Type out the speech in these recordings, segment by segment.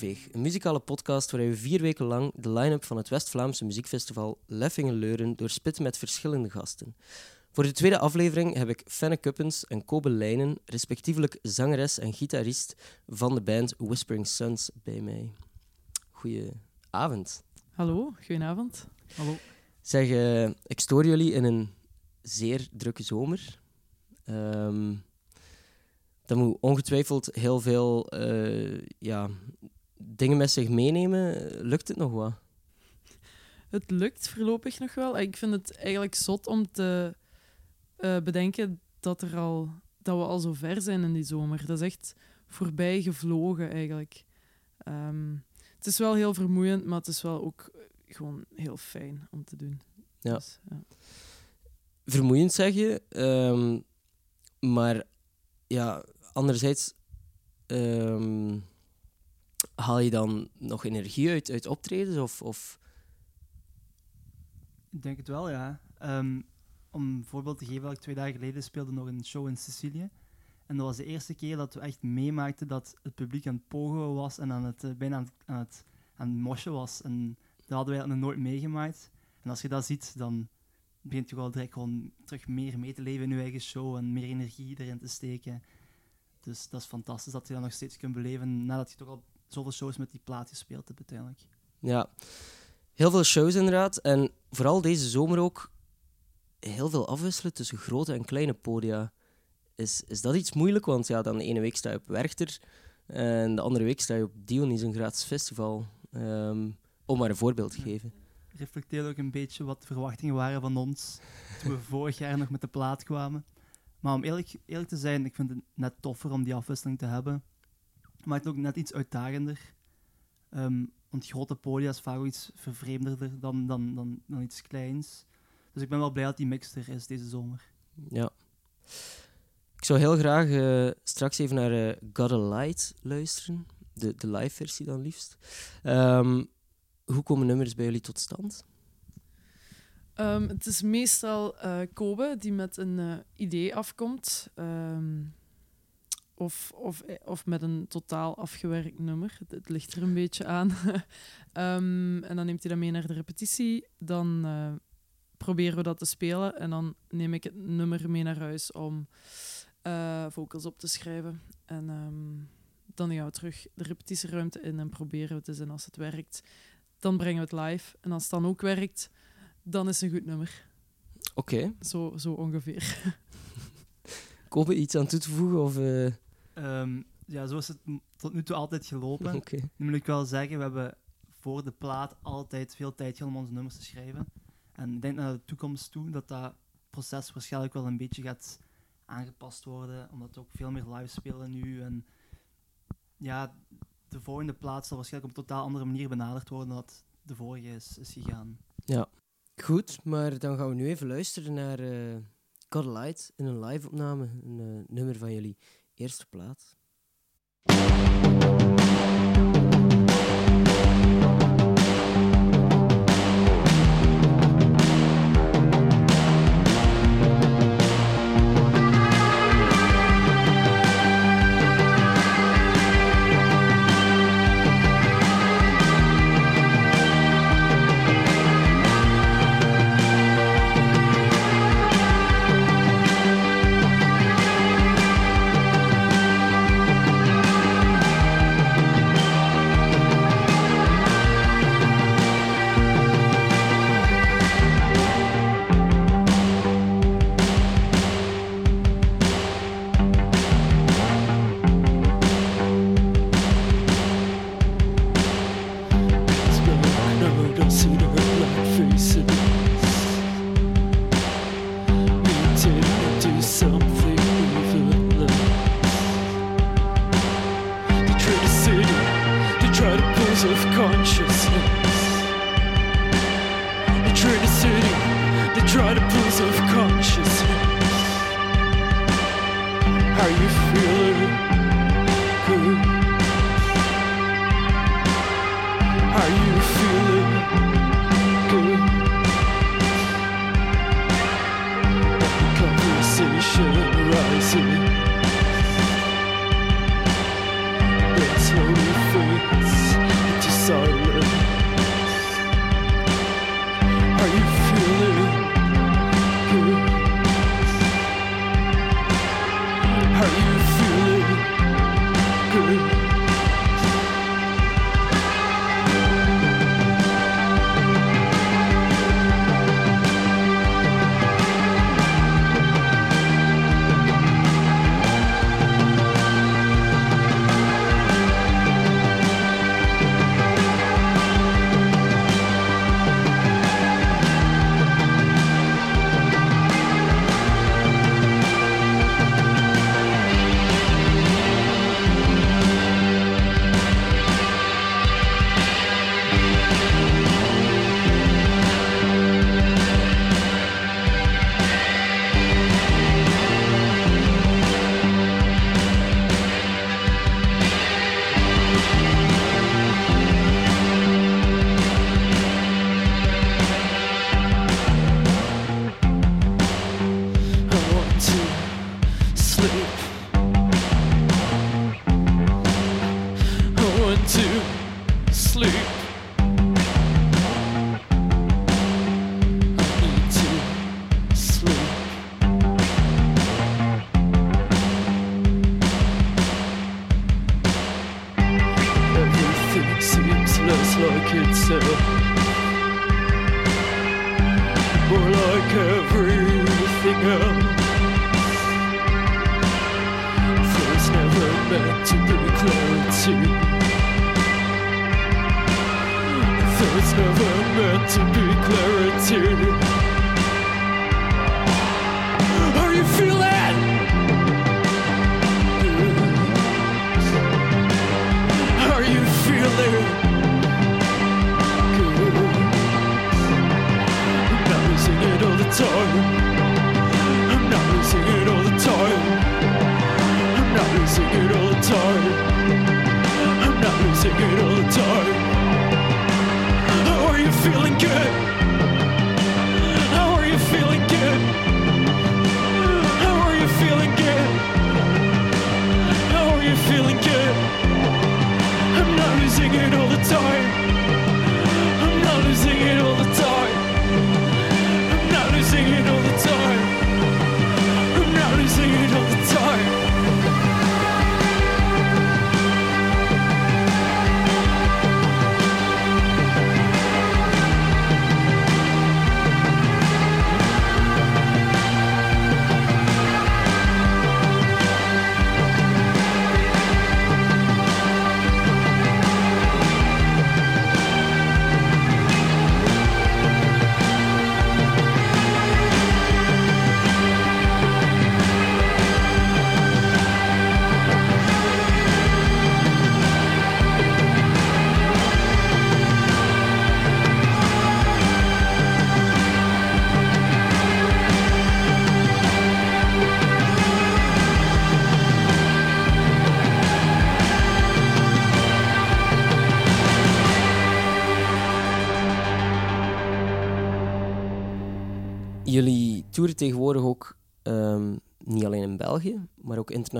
Een muzikale podcast waarin we vier weken lang de line-up van het West-Vlaamse muziekfestival Leffingen Leuren doorspitten met verschillende gasten. Voor de tweede aflevering heb ik Fenne Kuppens en Kobe Leijnen, respectievelijk zangeres en gitarist van de band Whispering Suns, bij mij. Goedenavond. Hallo, goedenavond. Hallo. Zeg, eh, ik stoor jullie in een zeer drukke zomer. Ehm, dat moet ongetwijfeld heel veel eh, ja, dingen met zich meenemen. Lukt het nog wat? Het lukt voorlopig nog wel. Ik vind het eigenlijk zot om te eh, bedenken dat, er al, dat we al zo ver zijn in die zomer. Dat is echt voorbij gevlogen eigenlijk. Ehm, het is wel heel vermoeiend, maar het is wel ook gewoon heel fijn om te doen. Ja. Dus, ja. Vermoeiend zeg je, ehm, maar ja, anderzijds ehm, haal je dan nog energie uit, uit optredens? Of, of... Ik denk het wel, ja. Ehm, om een voorbeeld te geven, twee dagen geleden speelde nog een show in Sicilië. En dat was de eerste keer dat we echt meemaakten dat het publiek aan het pogo was en aan het, eh, bijna aan het, aan, mosje was. En dat hadden wij nog nooit meegemaakt. En als je dat ziet, dan begint je wel direct gewoon terug meer mee te leven in je eigen show en meer energie erin te steken. Dus dat is fantastisch dat je dat nog steeds kunt beleven nadat je toch al zoveel shows met die plaat gespeeld hebt uiteindelijk. Ja, heel veel shows inderdaad. En vooral deze zomer ook heel veel afwisselen tussen grote en kleine podia. Is, is dat iets moeilijk? Want ja, dan de ene week sta je op Werchter en de andere week sta je op Dionys, een gratis festival. Ehm, om maar een voorbeeld te geven. reflecteerde ook een beetje wat de verwachtingen waren van ons toen we vorig jaar nog met de plaat kwamen. Maar om eerlijk, eerlijk te zijn, ik vind het net toffer om die afwisseling te hebben. Maakt het ook net iets uitdagender. Ehm, want grote podia is vaak ook iets vervreemderder dan, dan, dan, dan iets kleins. Dus ik ben wel blij dat die mix er is deze zomer. Ja. Ik zou heel graag eh, straks even naar eh Got a Light luisteren. De, de live versie dan liefst. Ehm, hoe komen nummers bij jullie tot stand? Ehm, het is meestal eh Kobe die met een idee afkomt. ehm, of, of, of met een totaal afgewerkt nummer. Het, het ligt er een beetje aan. Ehm, en dan neemt hij dat mee naar de repetitie. Dan eh, proberen we dat te spelen. En dan neem ik het nummer mee naar huis om eh, vocals op te schrijven. En ehm, dan gaan we terug de repetitieruimte in en proberen we het eens. En als het werkt, dan brengen we het live. En als het dan ook werkt, dan is het een goed nummer. Oké. Zo, zo ongeveer. Kobe, iets aan toe te voegen? Of, eh, Ehm, ja, zo is het tot nu toe altijd gelopen. Nu moet ik wel zeggen, we hebben voor de plaat altijd veel tijd gehad om onze nummers te schrijven. En ik denk naar de toekomst toe dat dat proces waarschijnlijk wel een beetje gaat aangepast worden, omdat we ook veel meer live spelen nu. En ja, de volgende plaat zal waarschijnlijk op een totaal andere manier benaderd worden dan dat de vorige is, is gegaan. Goed, maar dan gaan we nu even luisteren naar a Light in een live-opname. Een eh, nummer van jullie eerste plaat.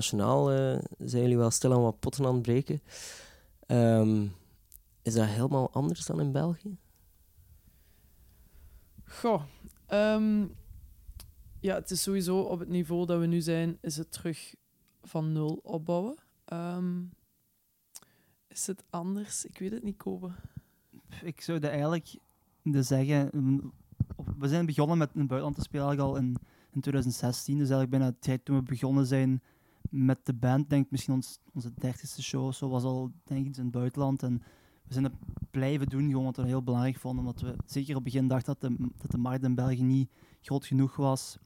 Internationaal eh, zijn jullie wel stil aan wat potten aan het breken. Ehm, is dat helemaal anders dan in België? Goh. ehm, ja, het is sowieso op het niveau dat we nu zijn, is het terug van nul opbouwen. Ehm, is het anders? Ik weet het niet, Kobe. Ik zou dat eigenlijk de zeggen. mm, We zijn begonnen met een buitenland te spelen eigenlijk al in, in 2016. Dus eigenlijk bijna de tijd toen we begonnen zijn met de band. Denk ik misschien ons, onze dertigste show zo was al denk ik in het buitenland. En we zijn het blijven doen, gewoon wat we heel belangrijk vonden. Omdat we zeker op het begin dachten dat de, dat de markt in België niet groot genoeg was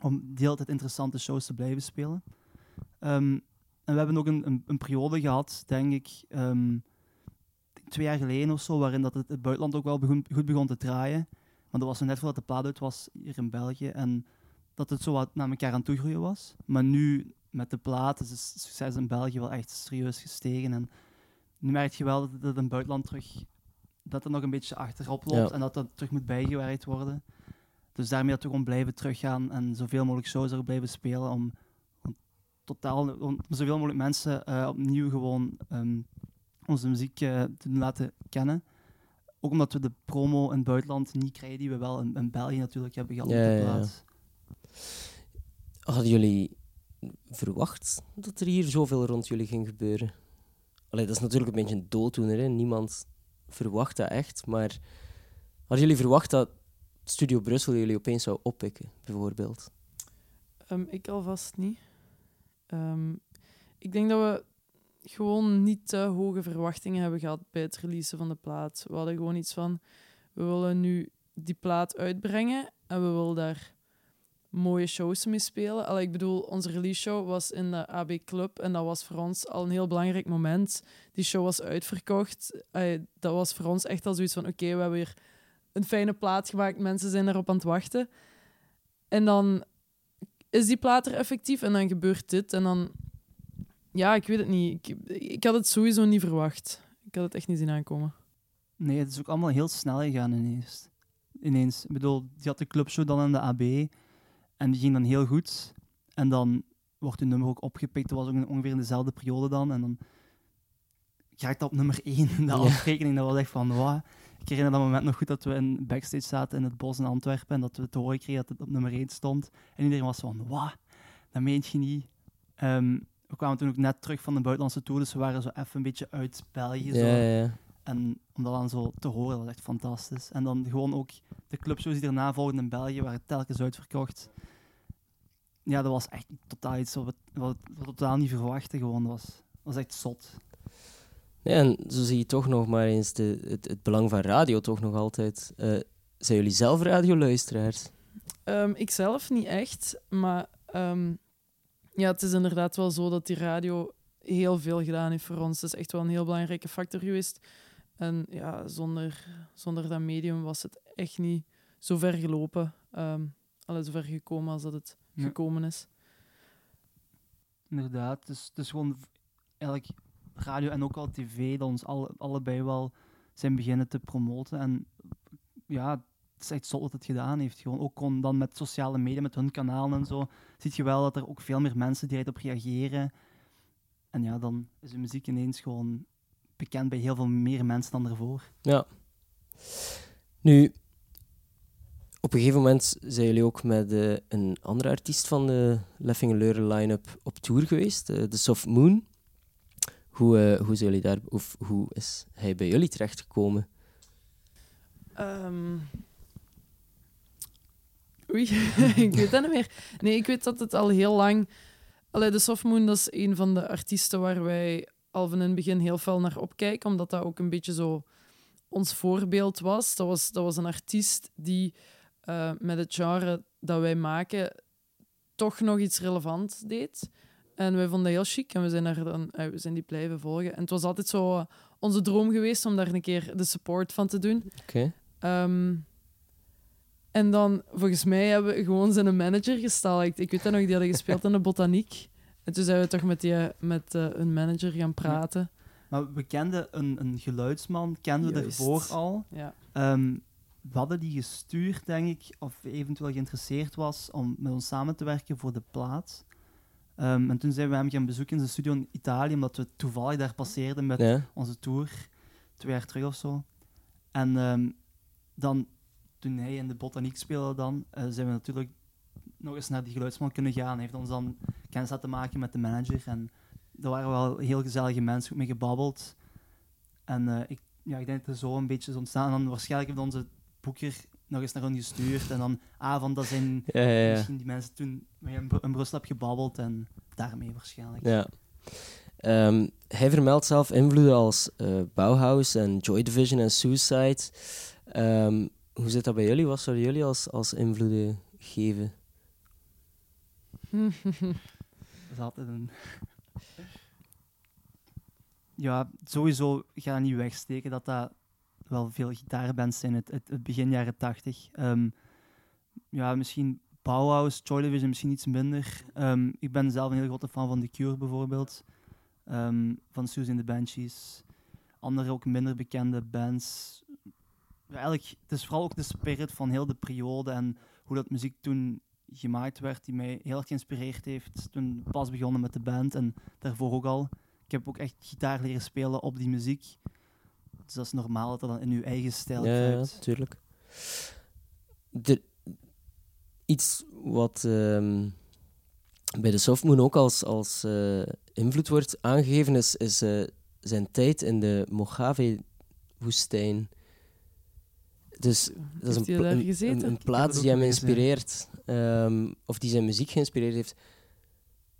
om de hele tijd interessante shows te blijven spelen. Ehm, en we hebben ook een, een, een periode gehad, denk ik, ehm, twee jaar geleden of zo, waarin dat het, buitenland ook wel begon, goed begon te draaien. Maar dat was net voordat de plaat uit was hier in België. En dat het zo wat naar elkaar aan toegroeien was. Maar nu, met de plaat, is het succes in België wel echt serieus gestegen. En nu merk je wel dat het in het buitenland terug... Dat het nog een beetje achterop loopt Ja. en dat dat terug moet bijgewerkt worden. Dus daarmee dat we gewoon blijven teruggaan en zoveel mogelijk shows er blijven spelen om, om totaal, om zoveel mogelijk mensen eh, opnieuw gewoon ehm, onze muziek eh, te laten kennen. Ook omdat we de promo in het buitenland niet krijgen die we wel in, in België natuurlijk hebben gehad Ja, op de ja, ja. plaats. Hadden jullie verwacht dat er hier zoveel rond jullie ging gebeuren? Allee, dat is natuurlijk een beetje een dooddoener. Niemand verwacht dat echt. Maar hadden jullie verwacht dat Studio Brussel jullie opeens zou oppikken, bijvoorbeeld? Ehm, ik alvast niet. Ehm, ik denk dat we gewoon niet te hoge verwachtingen hebben gehad bij het releasen van de plaat. We hadden gewoon iets van, we willen nu die plaat uitbrengen en we willen daar mooie shows mee spelen. Allee, ik bedoel, onze release show was in de AB Club en dat was voor ons al een heel belangrijk moment. Die show was uitverkocht. Dat was voor ons echt al zoiets van, oké, we hebben weer een fijne plaat gemaakt, mensen zijn erop aan het wachten. En dan is die plaat er effectief en dan gebeurt dit. En dan, ja, ik weet het niet. Ik, ik had het sowieso niet verwacht. Ik had het echt niet zien aankomen. Nee, het is ook allemaal heel snel gegaan ineens. ineens. Ik bedoel, die had de clubshow dan in de AB en die ging dan heel goed. En dan wordt de nummer ook opgepikt. Dat was ook ongeveer in dezelfde periode dan. En dan ik raakte op nummer 1 in de Ja. afrekening. Dat was echt van, wat? Ik herinner dat moment nog goed dat we in backstage zaten in het bos in Antwerpen en dat we te horen kregen dat het op nummer 1 stond. En iedereen was van, wat? Dat meent je niet. Ehm, we kwamen toen ook net terug van de buitenlandse tour, dus we waren zo even een beetje uit België. Ja, Zo. ja, ja. En om dat dan zo te horen, dat was echt fantastisch. En dan gewoon ook de clubshows die erna volgden in België waren telkens uitverkocht. Ja, dat was echt totaal iets wat we, wat we totaal niet verwachten. Gewoon. Dat was, dat was echt zot. Ja, en zo zie je toch nog maar eens de, het, het belang van radio toch nog altijd. Eh, zijn jullie zelf radioluisteraars? Ehm, ik zelf niet echt, maar ehm, ja, het is inderdaad wel zo dat die radio heel veel gedaan heeft voor ons. Het is echt wel een heel belangrijke factor geweest. En ja, zonder, zonder dat medium was het echt niet zo ver gelopen. Ehm allee, zo ver gekomen als dat het Ja. gekomen is. Inderdaad. Dus het is gewoon eigenlijk radio en ook al tv dat ons alle, allebei wel zijn beginnen te promoten. En ja, het is echt zot dat het gedaan heeft. Gewoon ook dan met sociale media, met hun kanalen en zo, zie je wel dat er ook veel meer mensen direct op reageren. En ja, dan is de muziek ineens gewoon bekend bij heel veel meer mensen dan ervoor. Ja. Nu, op een gegeven moment zijn jullie ook met eh, een andere artiest van de Leffingen Leuren line-up op tour geweest, eh, de Soft Moon. Hoe, eh, hoe, zijn jullie daar, of hoe is hij bij jullie terechtgekomen? Ehm. Oei, ik weet dat niet meer. Nee, ik weet dat het al heel lang... Allee, de Softmoon, dat is een van de artiesten waar wij al van in het begin heel veel naar opkijken, omdat dat ook een beetje zo ons voorbeeld was. Dat was, dat was een artiest die eh, met het genre dat wij maken toch nog iets relevant deed. En wij vonden dat heel chic en we zijn, daar dan, eh, we zijn die blijven volgen. En het was altijd zo eh, onze droom geweest om daar een keer de support van te doen. Oké. Ehm, en dan, volgens mij, hebben we gewoon zijn manager gestalkt. Ik weet dat nog, die hadden gespeeld in de botaniek. En toen zijn we toch met, die, met eh, een manager gaan praten. Maar we kenden een, een geluidsman, kenden we ervoor al. Ja. Ehm, we hadden die gestuurd, denk ik, of eventueel geïnteresseerd was om met ons samen te werken voor de plaat. Ehm, en toen zijn we hem gaan bezoeken in zijn studio in Italië, omdat we toevallig daar passeerden met Ja. onze tour, twee jaar terug of zo. En ehm, dan, toen hij in de botaniek speelde, dan, eh, zijn we natuurlijk nog eens naar die geluidsman kunnen gaan. Hij heeft ons dan kennis laten maken met de manager. En daar waren wel heel gezellige mensen, goed mee gebabbeld. En eh, ik, ja, ik denk dat het zo een beetje is ontstaan. En dan waarschijnlijk heeft onze boeker nog eens naar hen gestuurd. En dan, ah, van dat zijn Ja, ja, ja. misschien die mensen toen met in, Bru- in Brussel heb gebabbeld. En daarmee waarschijnlijk. Ja. Ehm, hij vermeldt zelf invloeden als eh, Bauhaus en Joy Division en Suicide. Ehm, hoe zit dat bij jullie? Wat zouden jullie als, als invloeden geven? Dat is altijd. Ja, sowieso ga niet wegsteken dat dat wel veel gitaarbands zijn, het, het, het begin jaren tachtig. Ehm, ja, misschien Bauhaus, Joy Division misschien iets minder. Ehm, ik ben zelf een heel grote fan van The Cure bijvoorbeeld. Ehm, van and the Banshees. Andere ook minder bekende bands. Eigenlijk, het is vooral ook de spirit van heel de periode en hoe dat muziek toen gemaakt werd, die mij heel erg geïnspireerd heeft. Toen pas begonnen met de band en daarvoor ook al. Ik heb ook echt gitaar leren spelen op die muziek. Dus dat is normaal dat dat dan in uw eigen stijl Ja, ja, natuurlijk. De, iets wat ehm, bij de Softmoon ook als, als eh, invloed wordt aangegeven, is, is eh, zijn tijd in de Mojave-woestijn. Dus dat is een, een, plaats die hem inspireert, ehm, of die zijn muziek geïnspireerd heeft.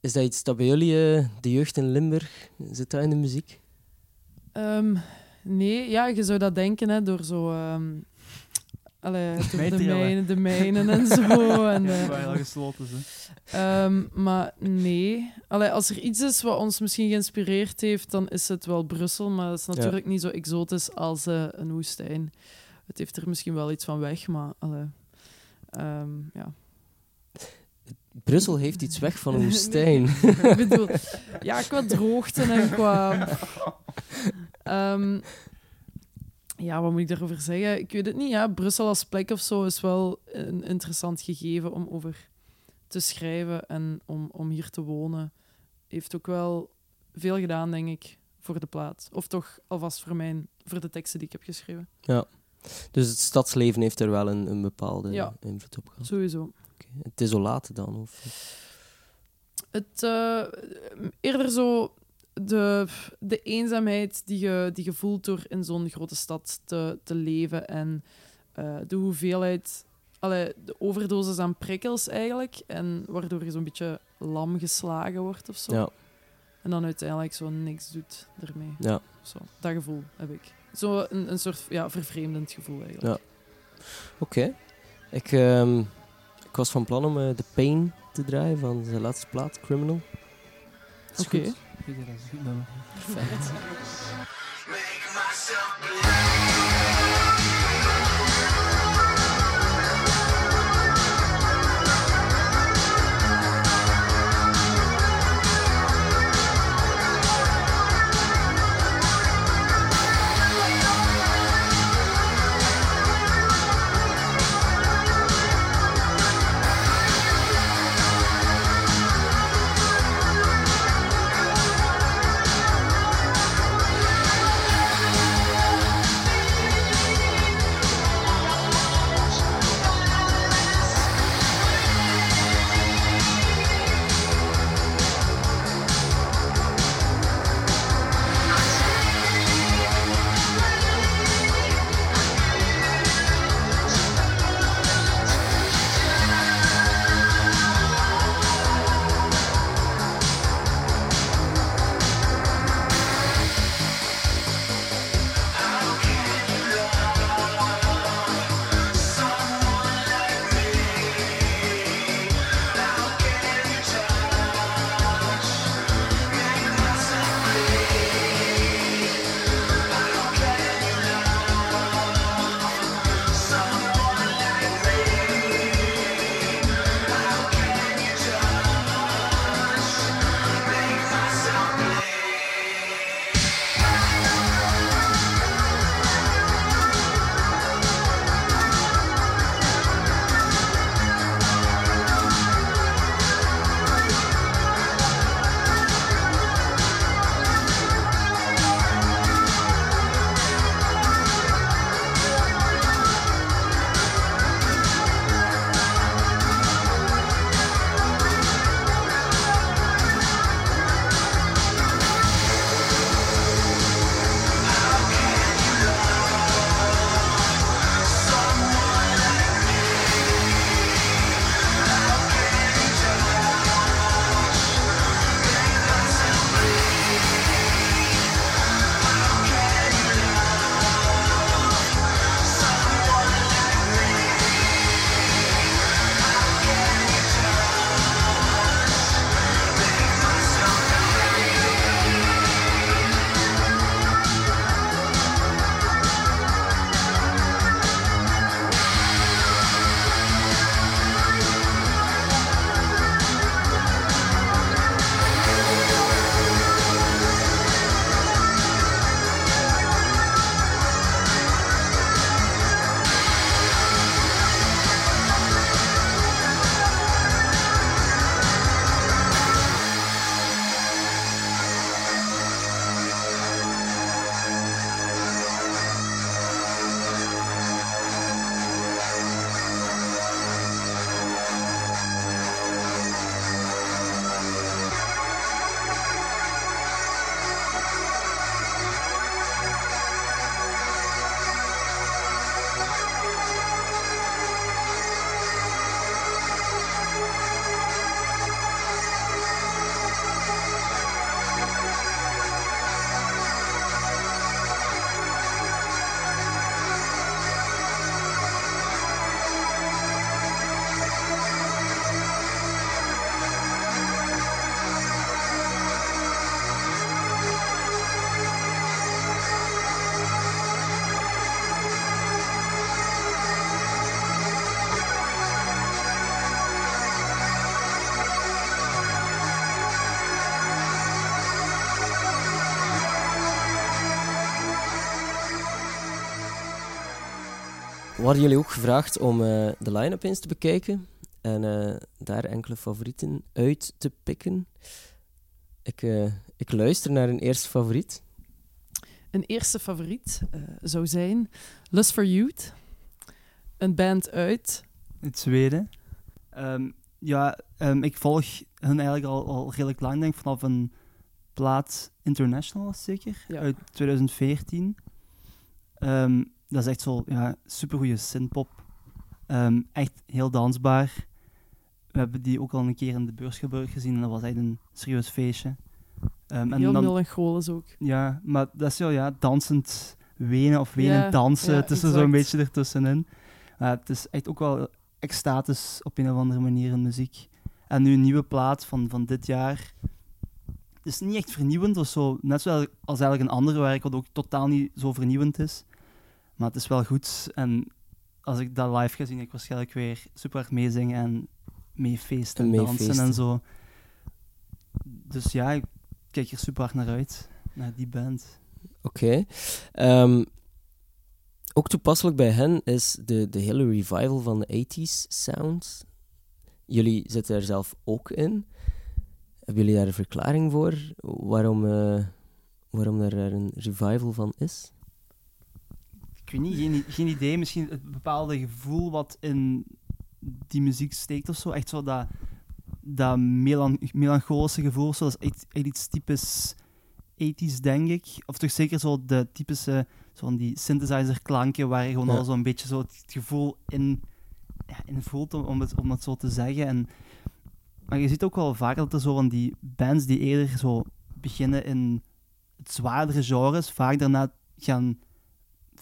Is dat iets dat bij jullie, eh, de jeugd in Limburg, zit dat in de muziek? Ehm, nee, ja, je zou dat denken hè, door zo. allee, door de, mijnen, de mijnen en zo. En, eh, al gesloten. Maar nee. Allee, als er iets is wat ons misschien geïnspireerd heeft, dan is het wel Brussel. Maar dat is natuurlijk niet zo exotisch als eh, een woestijn. Het heeft er misschien wel iets van weg, maar allee, ehm, ja. Brussel heeft iets weg van een woestijn. ik bedoel, ja, qua droogte en qua... Ehm, ja, wat moet ik daarover zeggen? Ik weet het niet. Ja, Brussel als plek of zo is wel een interessant gegeven om over te schrijven en om, om hier te wonen. Heeft ook wel veel gedaan, denk ik, voor de plaat. Of toch alvast voor, mijn, voor de teksten die ik heb geschreven. Dus het stadsleven heeft er wel een, een bepaalde Ja. invloed op gehad. Sowieso. Oké. Het isolaten dan? Of? Het, eh, eerder zo de, de eenzaamheid die je, die je voelt door in zo'n grote stad te, te leven en eh, de hoeveelheid, allee, de overdosis aan prikkels eigenlijk, en waardoor je zo'n beetje lam geslagen wordt of zo. Ja, En dan uiteindelijk zo niks doet ermee. ja. Zo, dat gevoel heb ik. Zo een, een soort ja, vervreemdend gevoel eigenlijk. Oké. Ik, ehm, ik was van plan om eh, The Pain te draaien van zijn laatste plaat, Criminal. Is Oké. goed? Oké, dat is hadden jullie ook gevraagd om eh, de line-up eens te bekijken en eh, daar enkele favorieten uit te pikken. Ik, eh, ik luister naar een eerste favoriet. een eerste favoriet eh, zou zijn Lust for Youth. Een band uit. Het Zweden. Ehm, ja, ehm, ik volg hun eigenlijk al, al redelijk lang, denk ik, vanaf een plaat International, zeker, Ja. uit 2014. Ehm, dat is echt zo, ja, supergoeie synthpop. Ehm, echt heel dansbaar. We hebben die ook al een keer in de Beursgeburg gezien en dat was echt een serieus feestje. Ehm, en Heel dan- melancholisch ook. ja, maar dat is wel ja, dansend wenen of wenen dansen. ja, het is er zo'n beetje ertussenin. Maar het is echt ook wel extatisch op een of andere manier in muziek. En nu een nieuwe plaat van, van dit jaar. Het is niet echt vernieuwend of zo. Net zoals als eigenlijk een ander werk, wat ook totaal niet zo vernieuwend is. Maar het is wel goed. En als ik dat live ga zien, ik waarschijnlijk weer super hard meezingen en meefeesten en En dansen en zo. Dus ja, ik kijk er super hard naar uit. Naar die band. Oké. Ehm, ook toepasselijk bij hen is de, de hele revival van de 80s sound. Jullie zitten er zelf ook in. Hebben jullie daar een verklaring voor? Waarom, eh, waarom er een revival van is? Ik weet niet, geen, geen idee. Misschien het bepaalde gevoel wat in die muziek steekt of zo. Echt zo dat, dat melan melancholische gevoel. Zo, dat is echt, echt iets typisch 80s, denk ik. Of toch zeker zo de typische zo van die synthesizer klanken waar je gewoon Ja. al zo'n beetje zo het gevoel in, ja, in voelt, om het, om het zo te zeggen. En, maar je ziet ook wel vaak dat er zo van die bands die eerder zo beginnen in het zwaardere genres, vaak daarna gaan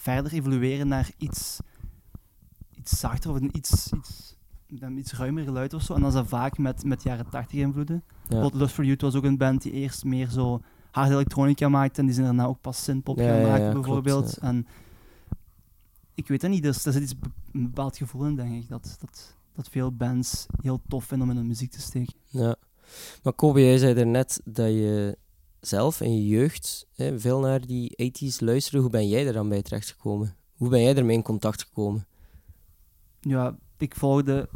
verder evolueren naar iets, iets zachter of een iets, iets, een iets ruimer geluid of zo. En dat is dan vaak met, met jaren 80 invloeden. Ja. Lust for Youth was ook een band die eerst meer zo hard elektronica maakte en die zijn daarna ook pas synthpop Ja, gaan maken ja, bijvoorbeeld. En ik weet het niet, dus er zit iets, een bepaald gevoel in, denk ik, dat, dat, dat veel bands heel tof vinden om in hun muziek te steken. Ja. Maar Kobe, jij zei net dat je zelf in je jeugd hè, veel naar die 80s luisterde. Hoe ben jij er dan bij terechtgekomen? Hoe ben jij ermee in contact gekomen? ja, ik volgde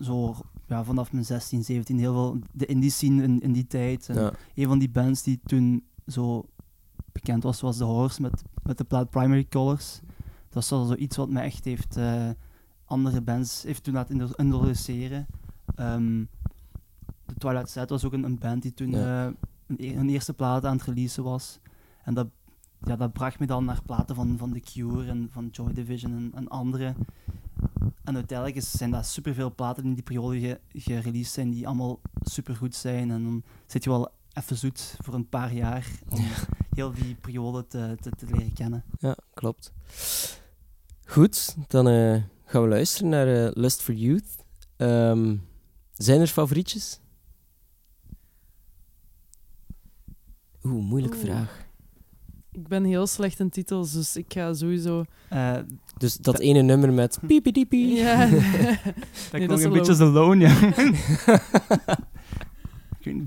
zo ja, vanaf mijn 16, 17 heel veel de indie scene in, in die tijd. En Ja. een van die bands die toen zo bekend was, was The Horse met, met de plaat Primary Colors. Dat was wel zoiets wat me echt heeft eh, andere bands heeft toen laten introduceren. Ehm de Twilight Set was ook een, een band die toen Ja. eh, hun eerste plaat aan het releasen was. En dat, ja, dat bracht me dan naar platen van, van The Cure en van Joy Division en, en andere. En uiteindelijk is, zijn dat superveel platen die in die periode ge, gereleased zijn, die allemaal supergoed zijn. En dan zit je wel even zoet voor een paar jaar om heel die periode te, te, te leren kennen. Ja, klopt. Goed, dan eh, gaan we luisteren naar eh, Lust for Youth. Ehm, zijn er favorietjes? Oeh, moeilijke Oeh. vraag. Ik ben heel slecht in titels, dus ik ga sowieso... Eh Dus dat ene nummer met piepie Ja. dat Nee, klonk een beetje als Alone, ja.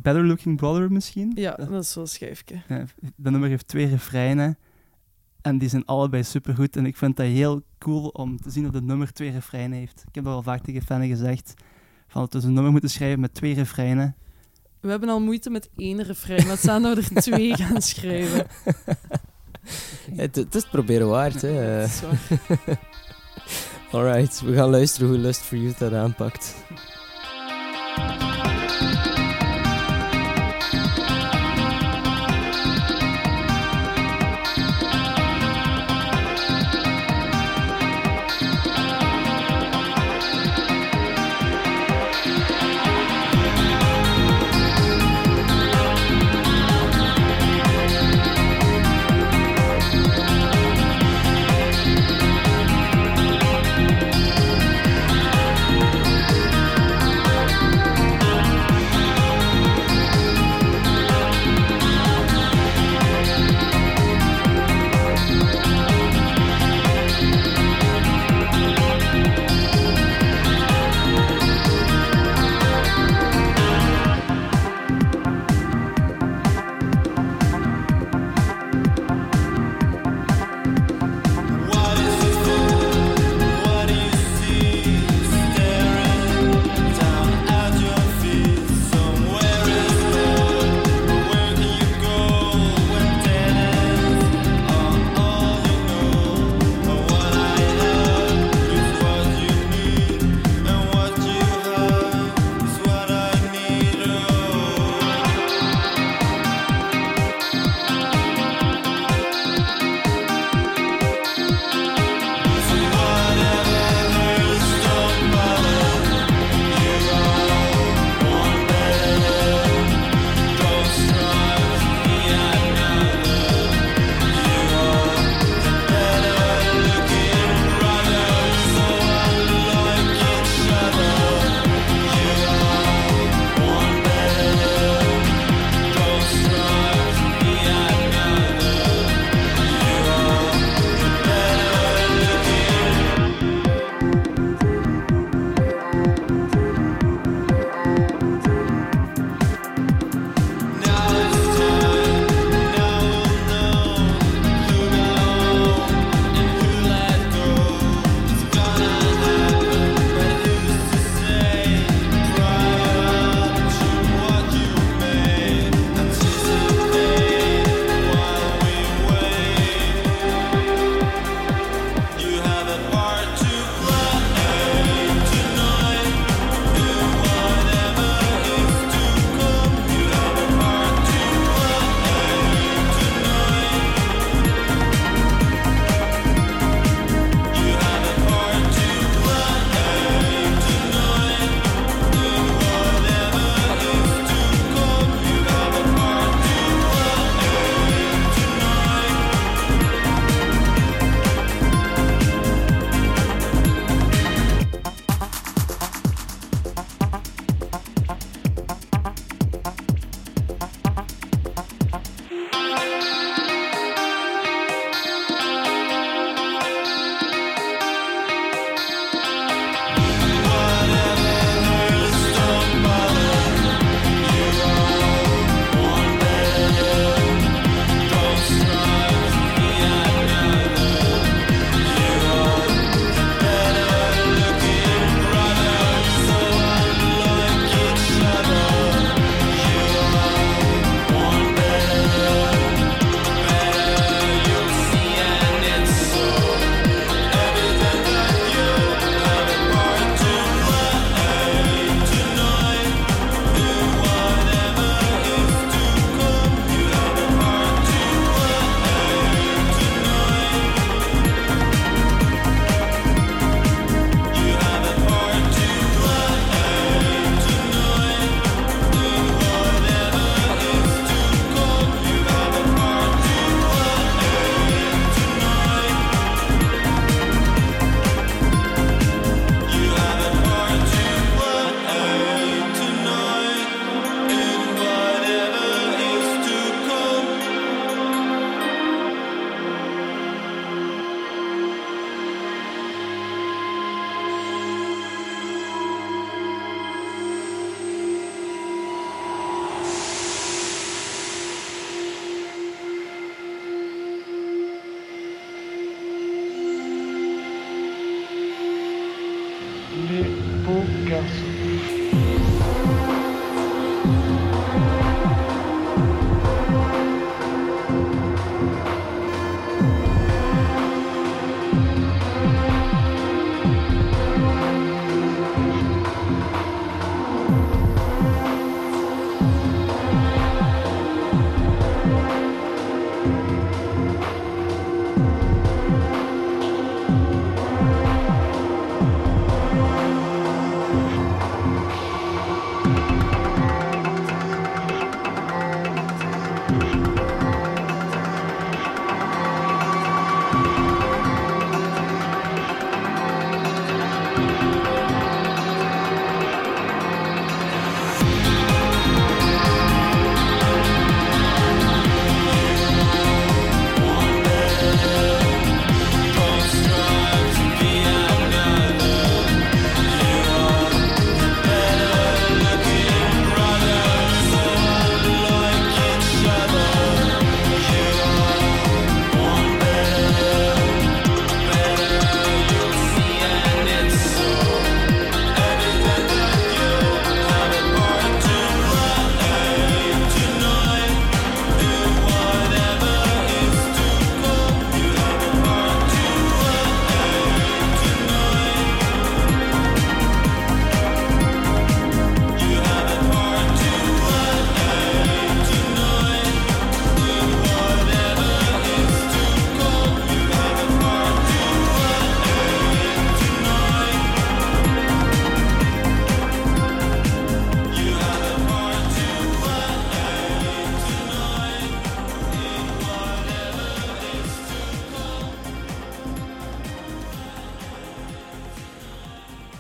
Better Looking Brother misschien? ja, dat is wel schijfje. Ja, dat nummer heeft twee refreinen. En die zijn allebei supergoed. En ik vind dat heel cool om te zien dat het nummer twee refreinen heeft. Ik heb dat al vaak tegen Fanny gezegd. Van dat we dus een nummer moeten schrijven met twee refreinen. We hebben al moeite met één refrein. Laat staan dat we er twee gaan schrijven. Het, het is het proberen waard, hè. Alright, we gaan luisteren hoe Lust for Youth dat aanpakt.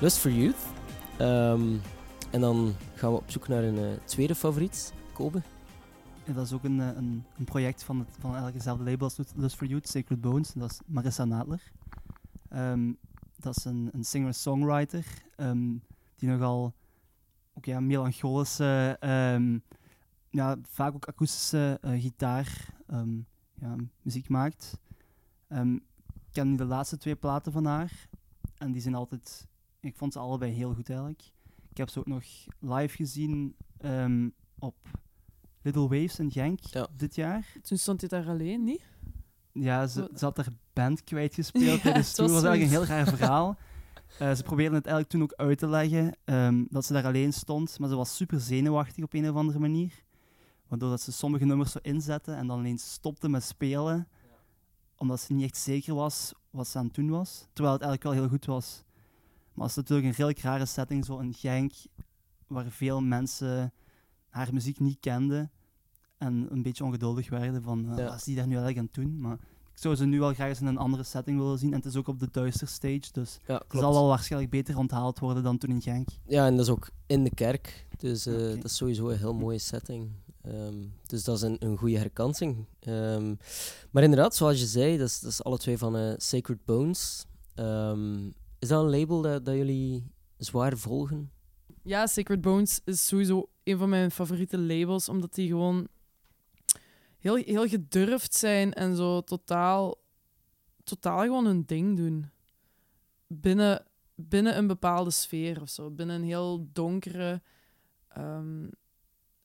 Lust for Youth. Ehm, en dan gaan we op zoek naar een eh, tweede favoriet. Kobe. Dat is ook een, eh, een, een project van, het, van eigenlijk label als Lust for Youth, Sacred Bones. Dat is Marissa Nadler. Ehm, dat is een, een singer-songwriter ehm, die nogal ook, ja, melancholische, ja, vaak ook akoestische eh, gitaar ja, muziek maakt. Ik ken nu de laatste twee platen van haar en die zijn altijd, ik vond ze allebei heel goed eigenlijk. Ik heb ze ook nog live gezien ehm, op Little Waves in Genk Ja. dit jaar. Toen stond hij daar alleen, niet? Ja, ze, ze had haar band kwijtgespeeld Ja, tijdens het tour. was was eigenlijk een heel raar verhaal. Eh, ze probeerden het eigenlijk toen ook uit te leggen, ehm, dat ze daar alleen stond. Maar ze was super zenuwachtig op een of andere manier. Waardoor dat ze sommige nummers zo inzette en dan ineens stopte met spelen. Omdat ze niet echt zeker was wat ze aan het doen was. Terwijl het eigenlijk wel heel goed was. Maar het is natuurlijk een redelijk rare setting, zo een Genk, waar veel mensen haar muziek niet kenden. En een beetje ongeduldig werden van, eh, Ja. wat is die daar nu eigenlijk aan het doen? Maar ik zou ze nu wel graag eens in een andere setting willen zien. En het is ook op de Duister Stage, dus Ja, het zal wel waarschijnlijk beter onthaald worden dan toen in Genk. Ja, en dat is ook in de kerk. Dus eh, dat is sowieso een heel mooie setting. Ehm, dus dat is een, een goede herkansing. Ehm, maar inderdaad, zoals je zei, dat is, dat is alle twee van eh, Sacred Bones. Ehm, is dat een label dat, dat jullie zwaar volgen? Ja, Sacred Bones is sowieso een van mijn favoriete labels, omdat die gewoon heel, heel gedurfd zijn en zo totaal, totaal gewoon hun ding doen. Binnen, binnen een bepaalde sfeer of zo. Binnen een heel donkere ehm,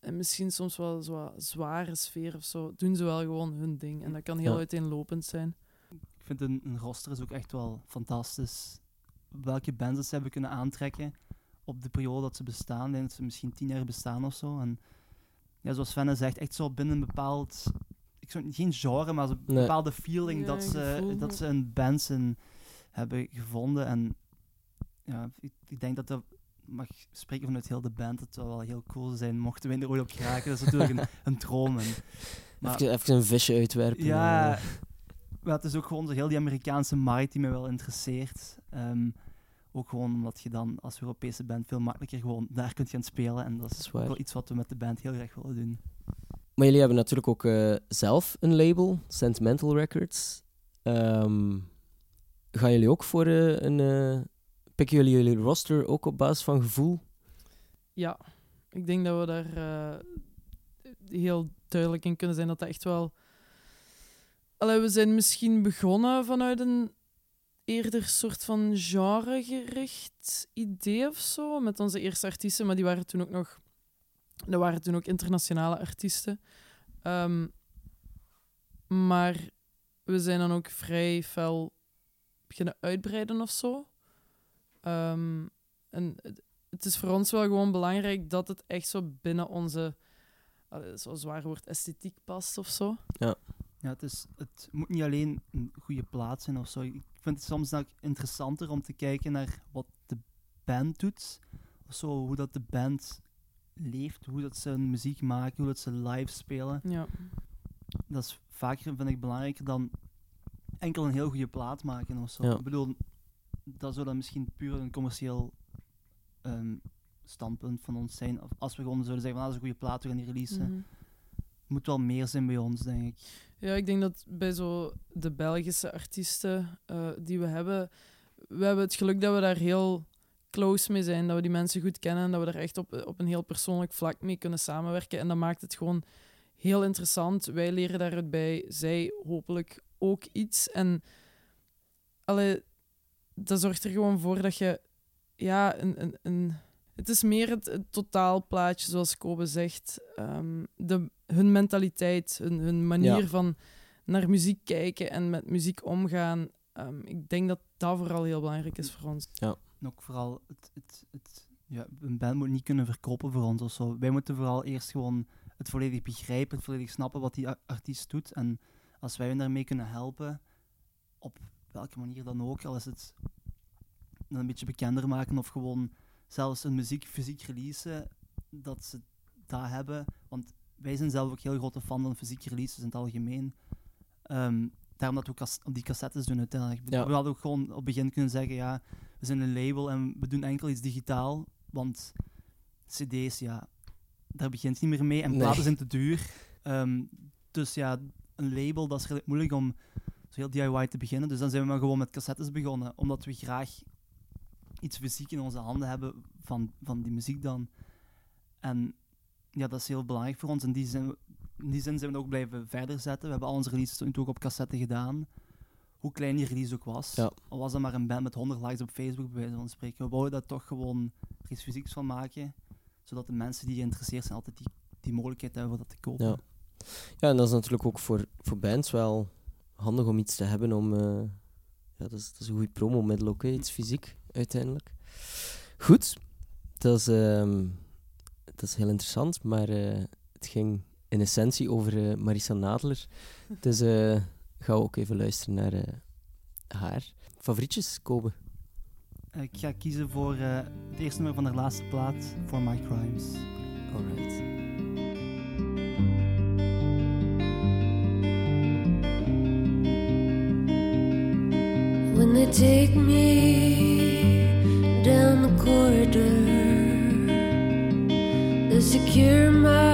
en misschien soms wel zo zware sfeer of zo. Doen ze wel gewoon hun ding. En dat kan heel Ja. uiteenlopend zijn. Ik vind een, een roster is ook echt wel fantastisch. Welke bands ze hebben kunnen aantrekken op de periode dat ze bestaan. Ik denk dat ze misschien tien jaar bestaan of zo. En ja, zoals Fenne zegt, echt zo binnen een bepaald... Ik zou geen genre, maar een Nee. bepaalde feeling Ja, dat, ze, dat ze een band zijn, hebben gevonden. En ja, ik, ik denk dat dat mag spreken vanuit heel de band. Het zou wel heel cool zijn mochten we er ooit op geraken. Dat is natuurlijk een, een droom. En, maar- Even, even een visje uitwerpen. ja, eh. maar het is ook gewoon zo heel die Amerikaanse markt die me wel interesseert. Ehm, ook gewoon omdat je dan als Europese band veel makkelijker gewoon daar kunt gaan spelen. En dat Dat is wel iets wat we met de band heel graag willen doen. Maar jullie hebben natuurlijk ook eh, zelf een label, Sentimental Records. Ehm, gaan jullie ook voor eh, een... eh, pikken jullie jullie roster ook op basis van gevoel? Ja, ik denk dat we daar eh, heel duidelijk in kunnen zijn dat dat echt wel. Allee, we zijn misschien begonnen vanuit een eerder soort van genregericht idee of zo, met onze eerste artiesten, maar die waren toen ook nog. Dat waren toen ook internationale artiesten. Ehm, maar we zijn dan ook vrij fel beginnen uitbreiden of zo. Ehm, en het- is voor ons wel gewoon belangrijk dat het echt zo binnen onze, allee, zo zwaar woord, esthetiek past of zo. Ja, het, is, het moet niet alleen een goede plaats zijn of zo. Ik vind het soms ook interessanter om te kijken naar wat de band doet. Of zo, hoe dat de band leeft, hoe dat ze hun muziek maken, hoe dat ze live spelen. Ja, dat is vaker, vind ik, belangrijker dan enkel een heel goede plaat maken of zo. Ja. Ik bedoel, dat zou dan misschien puur een commercieel ehm, standpunt van ons zijn. Of als we gewoon zouden zeggen, van, ah, dat is een goede plaat, we gaan die releasen. Mhm. Moet wel meer zijn bij ons, denk ik. ja ik denk dat bij zo de Belgische artiesten eh, die we hebben, we hebben het geluk dat we daar heel close mee zijn, dat we die mensen goed kennen en dat we daar echt op, op een heel persoonlijk vlak mee kunnen samenwerken. En dat maakt het gewoon heel interessant. Wij leren daaruit bij, zij hopelijk ook iets. En allee, dat zorgt er gewoon voor dat je, ja, een, een, een, het is meer het, het totaalplaatje, zoals Kobe zegt. Ehm, de, hun mentaliteit, hun, hun manier Ja. van naar muziek kijken en met muziek omgaan. Ehm, ik denk dat dat vooral heel belangrijk is voor ons. En ook vooral, het, het, het, ja, een band moet niet kunnen verkopen voor ons of zo. Wij moeten vooral eerst gewoon het volledig begrijpen, het volledig snappen wat die artiest doet. En als wij hen daarmee kunnen helpen, op welke manier dan ook, al is het dan een beetje bekender maken of gewoon zelfs een muziek fysiek releasen, dat ze dat hebben. Want wij zijn zelf ook heel grote fan van fysiek releases in het algemeen. Ehm, daarom dat we op die cassettes doen uiteindelijk. Ja. We hadden ook gewoon op het begin kunnen zeggen, ja, we zijn een label en we doen enkel iets digitaal, want cd's, ja, daar begint niet meer mee en Nee. platen zijn te duur. Ehm, dus ja, een label, dat is redelijk moeilijk om zo heel DIY te beginnen. Dus dan zijn we maar gewoon met cassettes begonnen, omdat we graag iets fysiek in onze handen hebben van, van die muziek dan. En ja, dat is heel belangrijk voor ons. In die zin, in die zin zijn we ook blijven verder zetten. We hebben al onze releases toen ook op cassette gedaan. Hoe klein die release ook was. Ja. Al was dat maar een band met 100 likes op Facebook, bij wijze van spreken. We wouden daar toch gewoon er iets fysieks van maken. Zodat de mensen die geïnteresseerd zijn altijd die, die mogelijkheid hebben om dat te kopen. Ja. Ja, en dat is natuurlijk ook voor, voor bands wel handig om iets te hebben om... eh, ja, dat is, dat is een goed promomiddel ook, hè, iets fysiek, uiteindelijk. Goed, dat is, ehm, dat is heel interessant, maar eh, het ging in essentie over eh, Marissa Nadler. Dus eh gaan we ook even luisteren naar eh, haar. Favorietjes, Kobe? Eh, Ik ga kiezen voor eh, het eerste nummer van de laatste plaat, For My Crimes. Alright. When they take me corridor, they secure my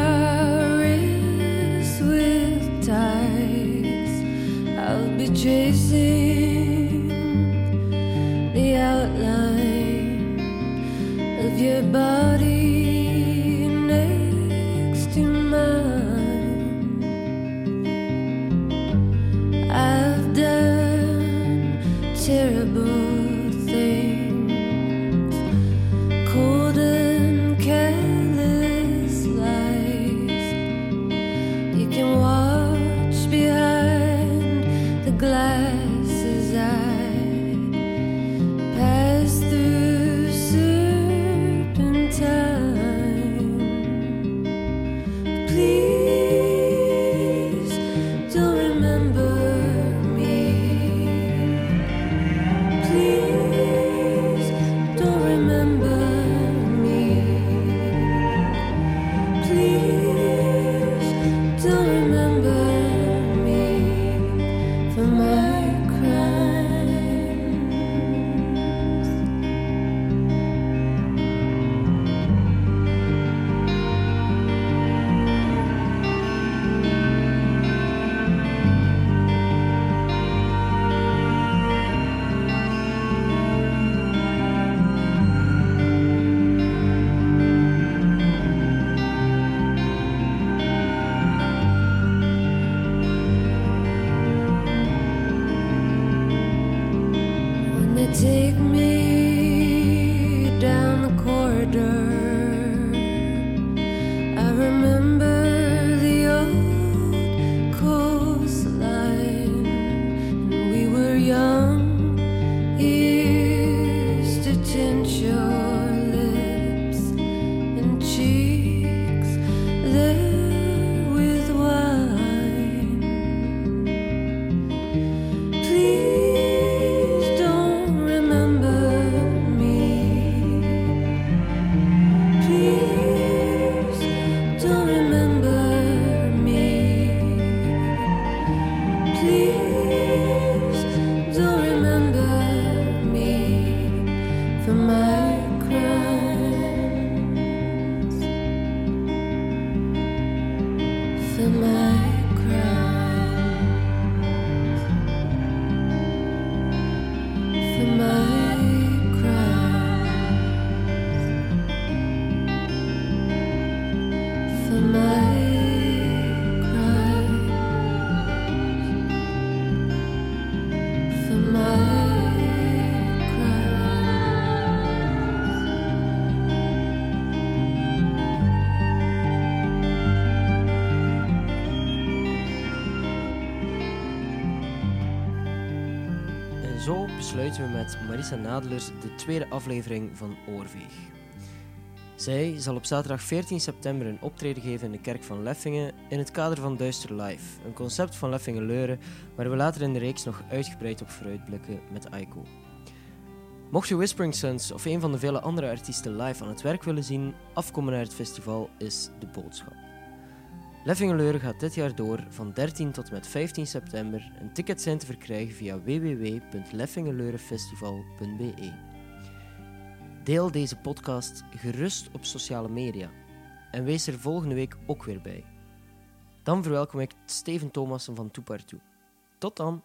zo besluiten we met Marissa Nadler de tweede aflevering van Oorveeg. Zij zal op zaterdag 14 september een optreden geven in de kerk van Leffingen in het kader van Duister Live, een concept van Leffingen Leuren waar we later in de reeks nog uitgebreid op vooruitblikken met Aiko. Mocht je Whispering Sons of een van de vele andere artiesten live aan het werk willen zien, afkomen naar het festival is de boodschap. Leffingeleuren gaat dit jaar door van 13 tot en met 15 september. Een ticket zijn te verkrijgen via www.leffingeleurenfestival.be. Deel deze podcast gerust op sociale media en wees er volgende week ook weer bij. Dan verwelkom ik Steven Thomassen van Toepartoe. Tot dan!